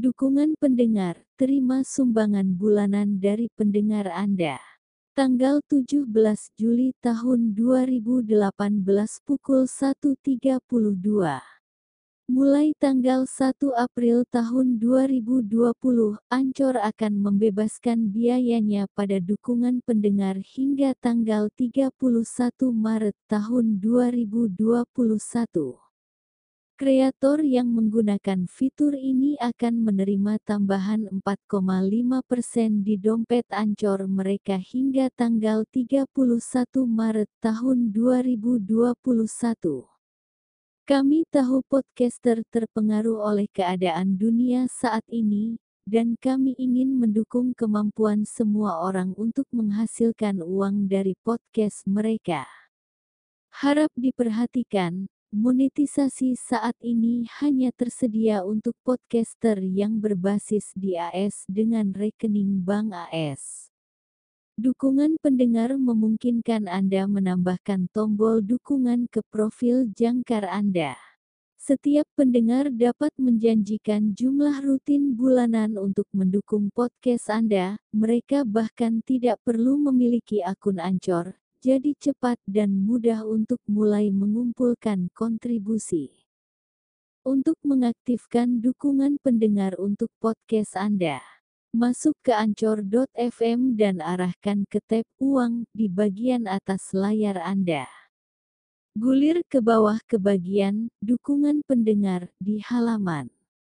Dukungan pendengar, terima sumbangan bulanan dari pendengar Anda. Tanggal 17 Juli tahun 2018 pukul 1.32. Mulai tanggal 1 April tahun 2020, Ancor akan membebaskan biayanya pada dukungan pendengar hingga tanggal 31 Maret tahun 2021. Kreator yang menggunakan fitur ini akan menerima tambahan 4,5% di dompet Ancor mereka hingga tanggal 31 Maret tahun 2021. Kami tahu podcaster terpengaruh oleh keadaan dunia saat ini, dan kami ingin mendukung kemampuan semua orang untuk menghasilkan uang dari podcast mereka. Harap diperhatikan, Monetisasi saat ini hanya tersedia untuk podcaster yang berbasis di AS dengan rekening bank AS. Dukungan pendengar memungkinkan Anda menambahkan tombol dukungan ke profil jangkar Anda. Setiap pendengar dapat menjanjikan jumlah rutin bulanan untuk mendukung podcast Anda. Mereka bahkan tidak perlu memiliki akun Ancor, jadi cepat dan mudah untuk mulai mengumpulkan kontribusi. Untuk mengaktifkan dukungan pendengar untuk podcast Anda, masuk ke ancor.fm dan arahkan ke tab uang di bagian atas layar Anda. Gulir ke bawah ke bagian dukungan pendengar di halaman.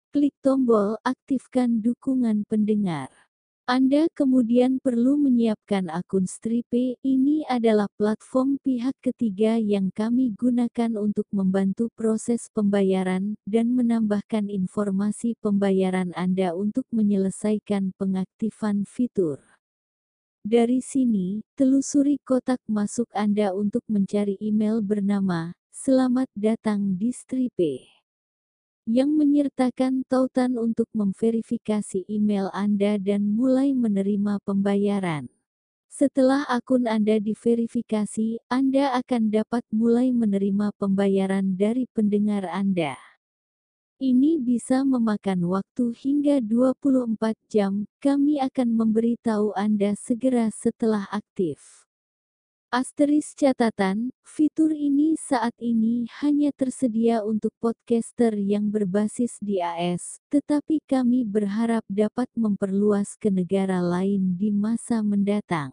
Klik tombol aktifkan dukungan pendengar. Anda kemudian perlu menyiapkan akun Stripe. Ini adalah platform pihak ketiga yang kami gunakan untuk membantu proses pembayaran dan menambahkan informasi pembayaran Anda untuk menyelesaikan pengaktifan fitur. Dari sini, telusuri kotak masuk Anda untuk mencari email bernama "Selamat datang di Stripe" yang menyertakan tautan untuk memverifikasi email Anda dan mulai menerima pembayaran. Setelah akun Anda diverifikasi, Anda akan dapat mulai menerima pembayaran dari pendengar Anda. Ini bisa memakan waktu hingga 24 jam, kami akan memberitahu Anda segera setelah aktif. Asteris catatan, fitur ini saat ini hanya tersedia untuk podcaster yang berbasis di AS, tetapi kami berharap dapat memperluas ke negara lain di masa mendatang.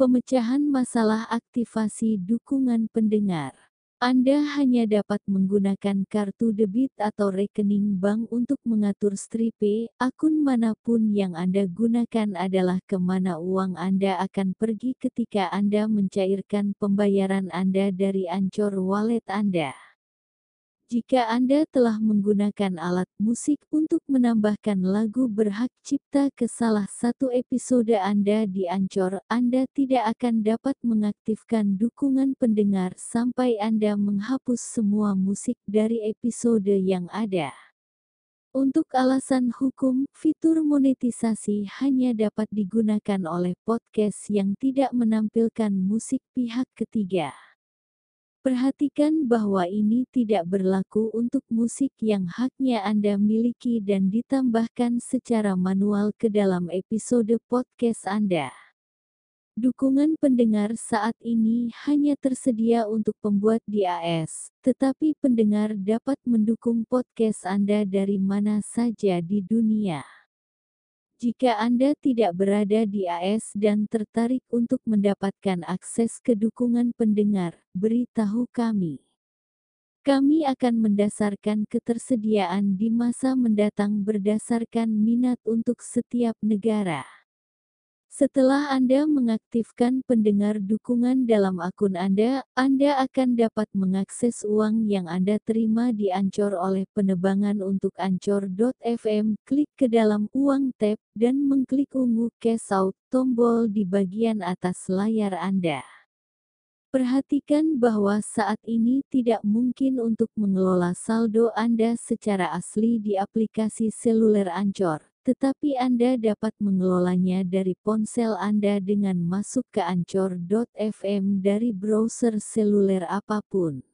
Pemecahan masalah aktivasi dukungan pendengar anda hanya dapat menggunakan kartu debit atau rekening bank untuk mengatur Stripe. Akun mana pun yang Anda gunakan adalah ke mana uang Anda akan pergi ketika Anda mencairkan pembayaran Anda dari Ancor Wallet Anda. Jika Anda telah menggunakan alat musik untuk menambahkan lagu berhak cipta ke salah satu episode Anda di Ancor, Anda tidak akan dapat mengaktifkan dukungan pendengar sampai Anda menghapus semua musik dari episode yang ada. Untuk alasan hukum, fitur monetisasi hanya dapat digunakan oleh podcast yang tidak menampilkan musik pihak ketiga. Perhatikan bahwa ini tidak berlaku untuk musik yang haknya Anda miliki dan ditambahkan secara manual ke dalam episode podcast Anda. Dukungan pendengar saat ini hanya tersedia untuk pembuat di AS, tetapi pendengar dapat mendukung podcast Anda dari mana saja di dunia. Jika Anda tidak berada di AS dan tertarik untuk mendapatkan akses ke dukungan pendengar, beritahu kami. Kami akan mendasarkan ketersediaan di masa mendatang berdasarkan minat untuk setiap negara. Setelah Anda mengaktifkan pendengar dukungan dalam akun Anda, Anda akan dapat mengakses uang yang Anda terima di Ancor oleh penebangan untuk Ancor.fm. Klik ke dalam Uang tab, dan mengklik ungu Cash Out tombol di bagian atas layar Anda. Perhatikan bahwa saat ini tidak mungkin untuk mengelola saldo Anda secara asli di aplikasi seluler Ancor tetapi Anda dapat mengelolanya dari ponsel Anda dengan masuk ke ancor.fm dari browser seluler apa pun.